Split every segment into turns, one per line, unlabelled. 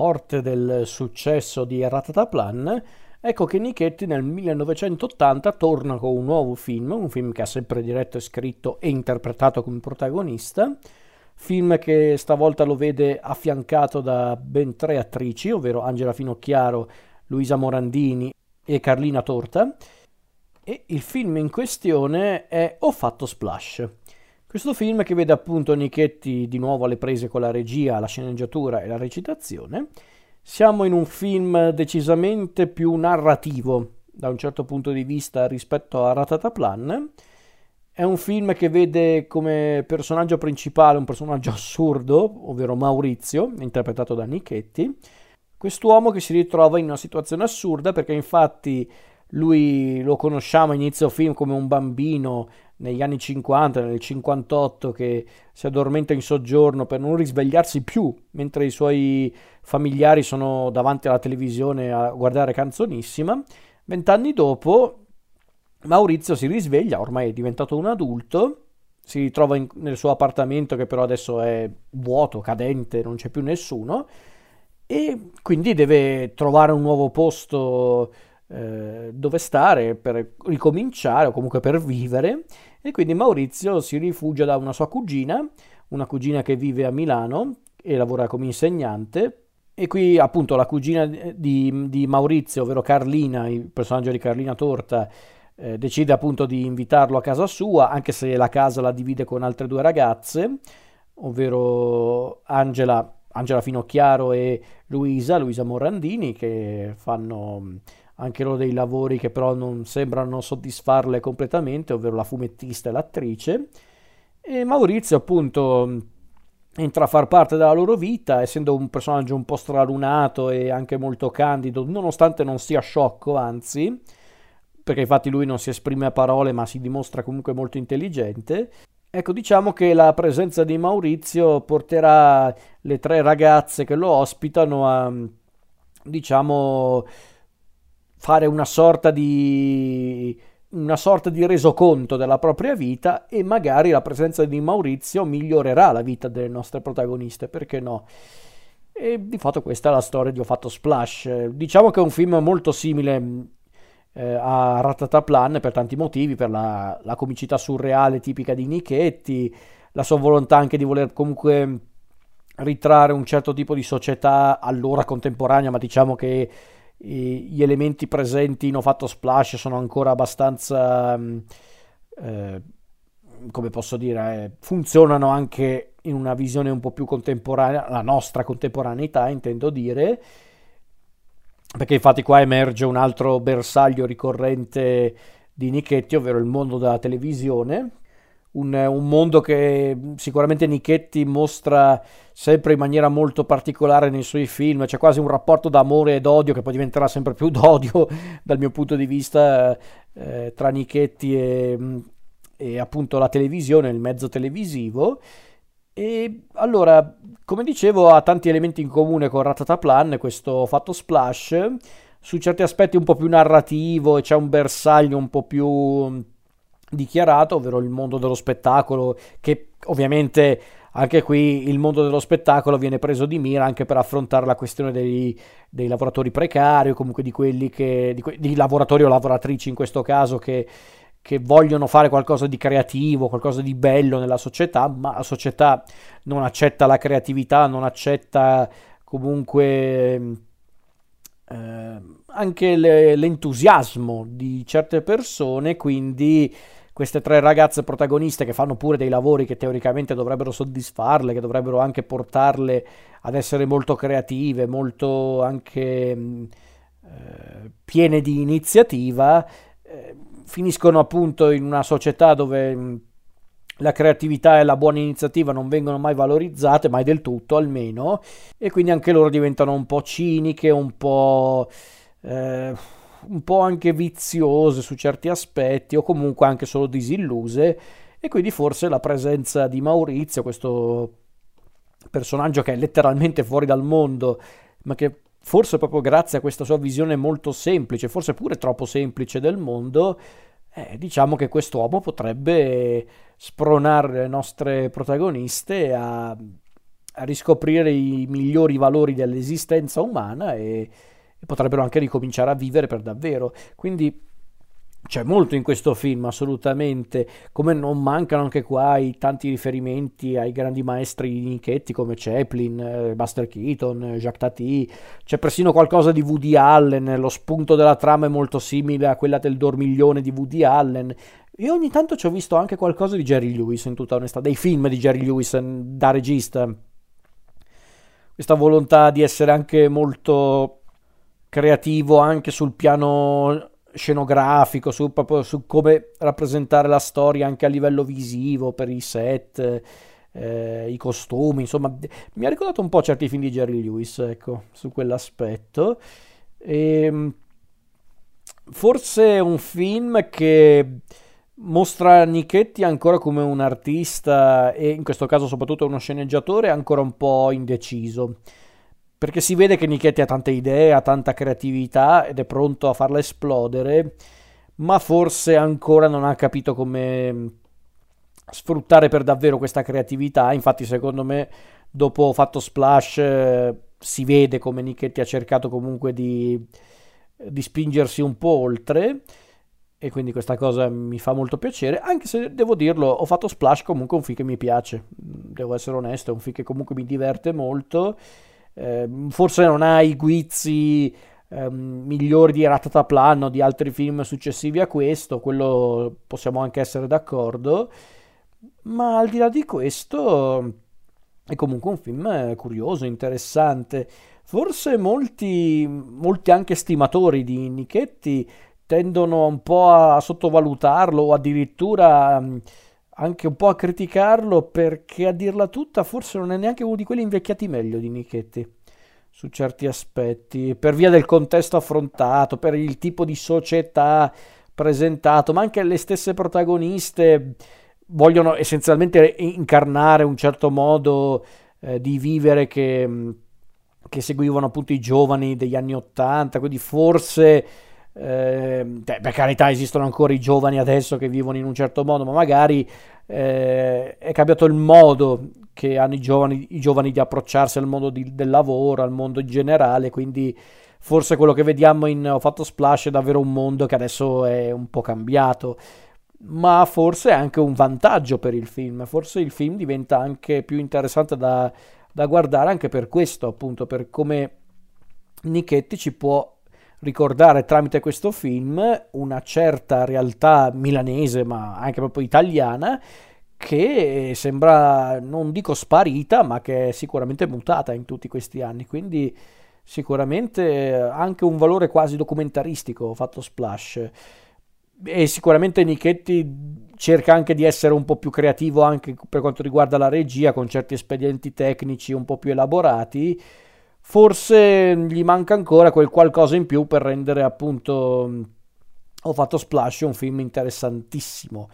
forte del successo di Ratataplan, ecco che Nichetti nel 1980 torna con un nuovo film, un film che ha sempre diretto e scritto e interpretato come protagonista, film che stavolta lo vede affiancato da ben tre attrici, ovvero Angela Finocchiaro, Luisa Morandini e Carlina Torta, e il film in questione è Ho fatto splash. Questo film che vede appunto Nichetti di nuovo alle prese con la regia, la sceneggiatura e la recitazione. Siamo in un film decisamente più narrativo da un certo punto di vista rispetto a Ratataplan. È un film che vede come personaggio principale un personaggio assurdo, ovvero Maurizio, interpretato da Nichetti. Quest'uomo che si ritrova in una situazione assurda perché infatti lui lo conosciamo a inizio film come un bambino negli anni 50, nel 58, che si addormenta in soggiorno per non risvegliarsi più mentre i suoi familiari sono davanti alla televisione a guardare canzonissima. Vent'anni dopo, Maurizio si risveglia, ormai è diventato un adulto, si ritrova in, nel suo appartamento che però adesso è vuoto, cadente, non c'è più nessuno, e quindi deve trovare un nuovo posto eh, dove stare per ricominciare o comunque per vivere. E quindi Maurizio si rifugia da una sua cugina, una cugina che vive a Milano e lavora come insegnante. E qui appunto la cugina di, di Maurizio, ovvero Carlina, il personaggio di Carlina Torta, eh, decide appunto di invitarlo a casa sua, anche se la casa la divide con altre due ragazze, ovvero Angela, Angela Finocchiaro e Luisa, Luisa Morandini, che fanno anche loro dei lavori che però non sembrano soddisfarle completamente, ovvero la fumettista e l'attrice. E Maurizio appunto entra a far parte della loro vita, essendo un personaggio un po' stralunato e anche molto candido, nonostante non sia sciocco, anzi, perché infatti lui non si esprime a parole ma si dimostra comunque molto intelligente. Ecco, diciamo che la presenza di Maurizio porterà le tre ragazze che lo ospitano a, diciamo, fare una sorta di una sorta di resoconto della propria vita e magari la presenza di Maurizio migliorerà la vita delle nostre protagoniste, perché no? E di fatto questa è la storia di Ho fatto Splash. Diciamo che è un film molto simile eh, a Ratataplan per tanti motivi, per la, la comicità surreale tipica di Nichetti, la sua volontà anche di voler comunque ritrarre un certo tipo di società allora contemporanea, ma diciamo che gli elementi presenti in Ho fatto splash sono ancora abbastanza, mm, eh, come posso dire, eh, funzionano anche in una visione un po' più contemporanea, la nostra contemporaneità intendo dire, perché infatti qua emerge un altro bersaglio ricorrente di Nichetti, ovvero il mondo della televisione, un, un, mondo che sicuramente Nichetti mostra sempre in maniera molto particolare nei suoi film, c'è quasi un rapporto d'amore ed odio che poi diventerà sempre più d'odio dal mio punto di vista eh, tra Nichetti e, e appunto la televisione, il mezzo televisivo. E allora, come dicevo, ha tanti elementi in comune con Ratataplan, questo fatto splash, su certi aspetti un po' più narrativo e c'è un bersaglio un po' più dichiarato, ovvero il mondo dello spettacolo, che ovviamente anche qui il mondo dello spettacolo viene preso di mira anche per affrontare la questione dei, dei lavoratori precari o comunque di quelli che, di, di lavoratori o lavoratrici in questo caso che, che vogliono fare qualcosa di creativo, qualcosa di bello nella società, ma la società non accetta la creatività, non accetta comunque eh, anche le, l'entusiasmo di certe persone, quindi queste tre ragazze protagoniste che fanno pure dei lavori che teoricamente dovrebbero soddisfarle, che dovrebbero anche portarle ad essere molto creative, molto anche eh, piene di iniziativa, eh, finiscono appunto in una società dove la creatività e la buona iniziativa non vengono mai valorizzate, mai del tutto almeno, e quindi anche loro diventano un po' ciniche, un po'... Eh, un po' anche viziose su certi aspetti o comunque anche solo disilluse e quindi forse la presenza di Maurizio, questo personaggio che è letteralmente fuori dal mondo, ma che forse proprio grazie a questa sua visione molto semplice, forse pure troppo semplice del mondo, eh, diciamo che quest'uomo potrebbe spronare le nostre protagoniste a, riscoprire i migliori valori dell'esistenza umana e, e potrebbero anche ricominciare a vivere per davvero. Quindi c'è molto in questo film, assolutamente, come non mancano anche qua i tanti riferimenti ai grandi maestri di Nichetti come Chaplin, eh, Buster Keaton, Jacques Tati, c'è persino qualcosa di Woody Allen, lo spunto della trama è molto simile a quella del dormiglione di Woody Allen. Io ogni tanto ci ho visto anche qualcosa di Jerry Lewis, in tutta onestà, dei film di Jerry Lewis da regista. Questa volontà di essere anche molto creativo anche sul piano scenografico, su, proprio su come rappresentare la storia anche a livello visivo, per i set, eh, i costumi, insomma, mi ha ricordato un po' certi film di Jerry Lewis, ecco, su quell'aspetto. E, ehm, forse un film che mostra Nichetti ancora come un artista e in questo caso soprattutto uno sceneggiatore ancora un po' indeciso perché si vede che Nichetti ha tante idee, ha tanta creatività ed è pronto a farla esplodere, ma forse ancora non ha capito come mm, sfruttare per davvero questa creatività. Infatti, secondo me, dopo fatto Splash, eh, si vede come Nichetti ha cercato comunque di, di spingersi un po' oltre. E quindi questa cosa mi fa molto piacere, anche se devo dirlo, ho fatto Splash comunque un film che mi piace, devo essere onesto, è un film che comunque mi diverte molto eh, forse non ha i guizzi eh, migliori di Ratataplan o di altri film successivi a questo, quello possiamo anche essere d'accordo, ma al di là di questo è comunque un film curioso, interessante. Forse molti, molti anche stimatori di Nichetti tendono un po' a sottovalutarlo o addirittura anche un po' a criticarlo perché a dirla tutta forse non è neanche uno di quelli invecchiati meglio di Nichetti su certi aspetti, per via del contesto affrontato, per il tipo di società presentato, ma anche le stesse protagoniste vogliono essenzialmente incarnare un certo modo eh, di vivere che, che seguivano appunto i giovani degli anni Ottanta, quindi forse eh, per carità esistono ancora i giovani adesso che vivono in un certo modo, ma magari eh, è cambiato il modo che hanno i giovani, i giovani di approcciarsi al mondo di, del lavoro, al mondo in generale, quindi forse quello che vediamo in Ho fatto Splash è davvero un mondo che adesso è un po' cambiato, ma forse è anche un vantaggio per il film, forse il film diventa anche più interessante da, da guardare anche per questo, appunto, per come Nichetti ci può ricordare tramite questo film una certa realtà milanese, ma anche proprio italiana, che sembra, non dico sparita, ma che è sicuramente mutata in tutti questi anni. Quindi sicuramente anche un valore quasi documentaristico fatto Splash. E sicuramente Nichetti cerca anche di essere un po' più creativo anche per quanto riguarda la regia, con certi espedienti tecnici un po' più elaborati forse gli manca ancora quel qualcosa in più per rendere appunto ho fatto Splash un film interessantissimo.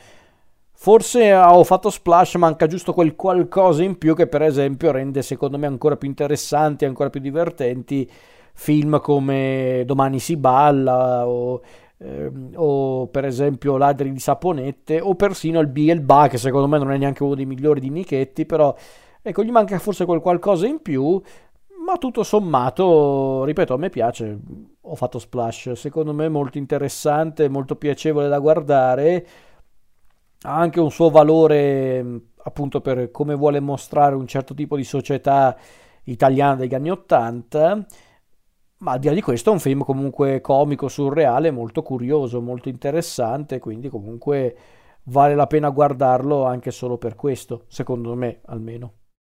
Forse ho fatto Splash manca giusto quel qualcosa in più che per esempio rende secondo me ancora più interessanti, ancora più divertenti film come Domani si balla o, eh, o per esempio Ladri di Saponette o persino il B e il Ba che secondo me non è neanche uno dei migliori di Nichetti però ecco gli manca forse quel qualcosa in più ma tutto sommato, ripeto, a me piace. Ho fatto Splash, secondo me molto interessante, molto piacevole da guardare. Ha anche un suo valore appunto per come vuole mostrare un certo tipo di società italiana degli anni Ottanta. Ma al di là di questo è un film comunque comico, surreale, molto curioso, molto interessante, quindi comunque vale la pena guardarlo anche solo per questo, secondo me almeno.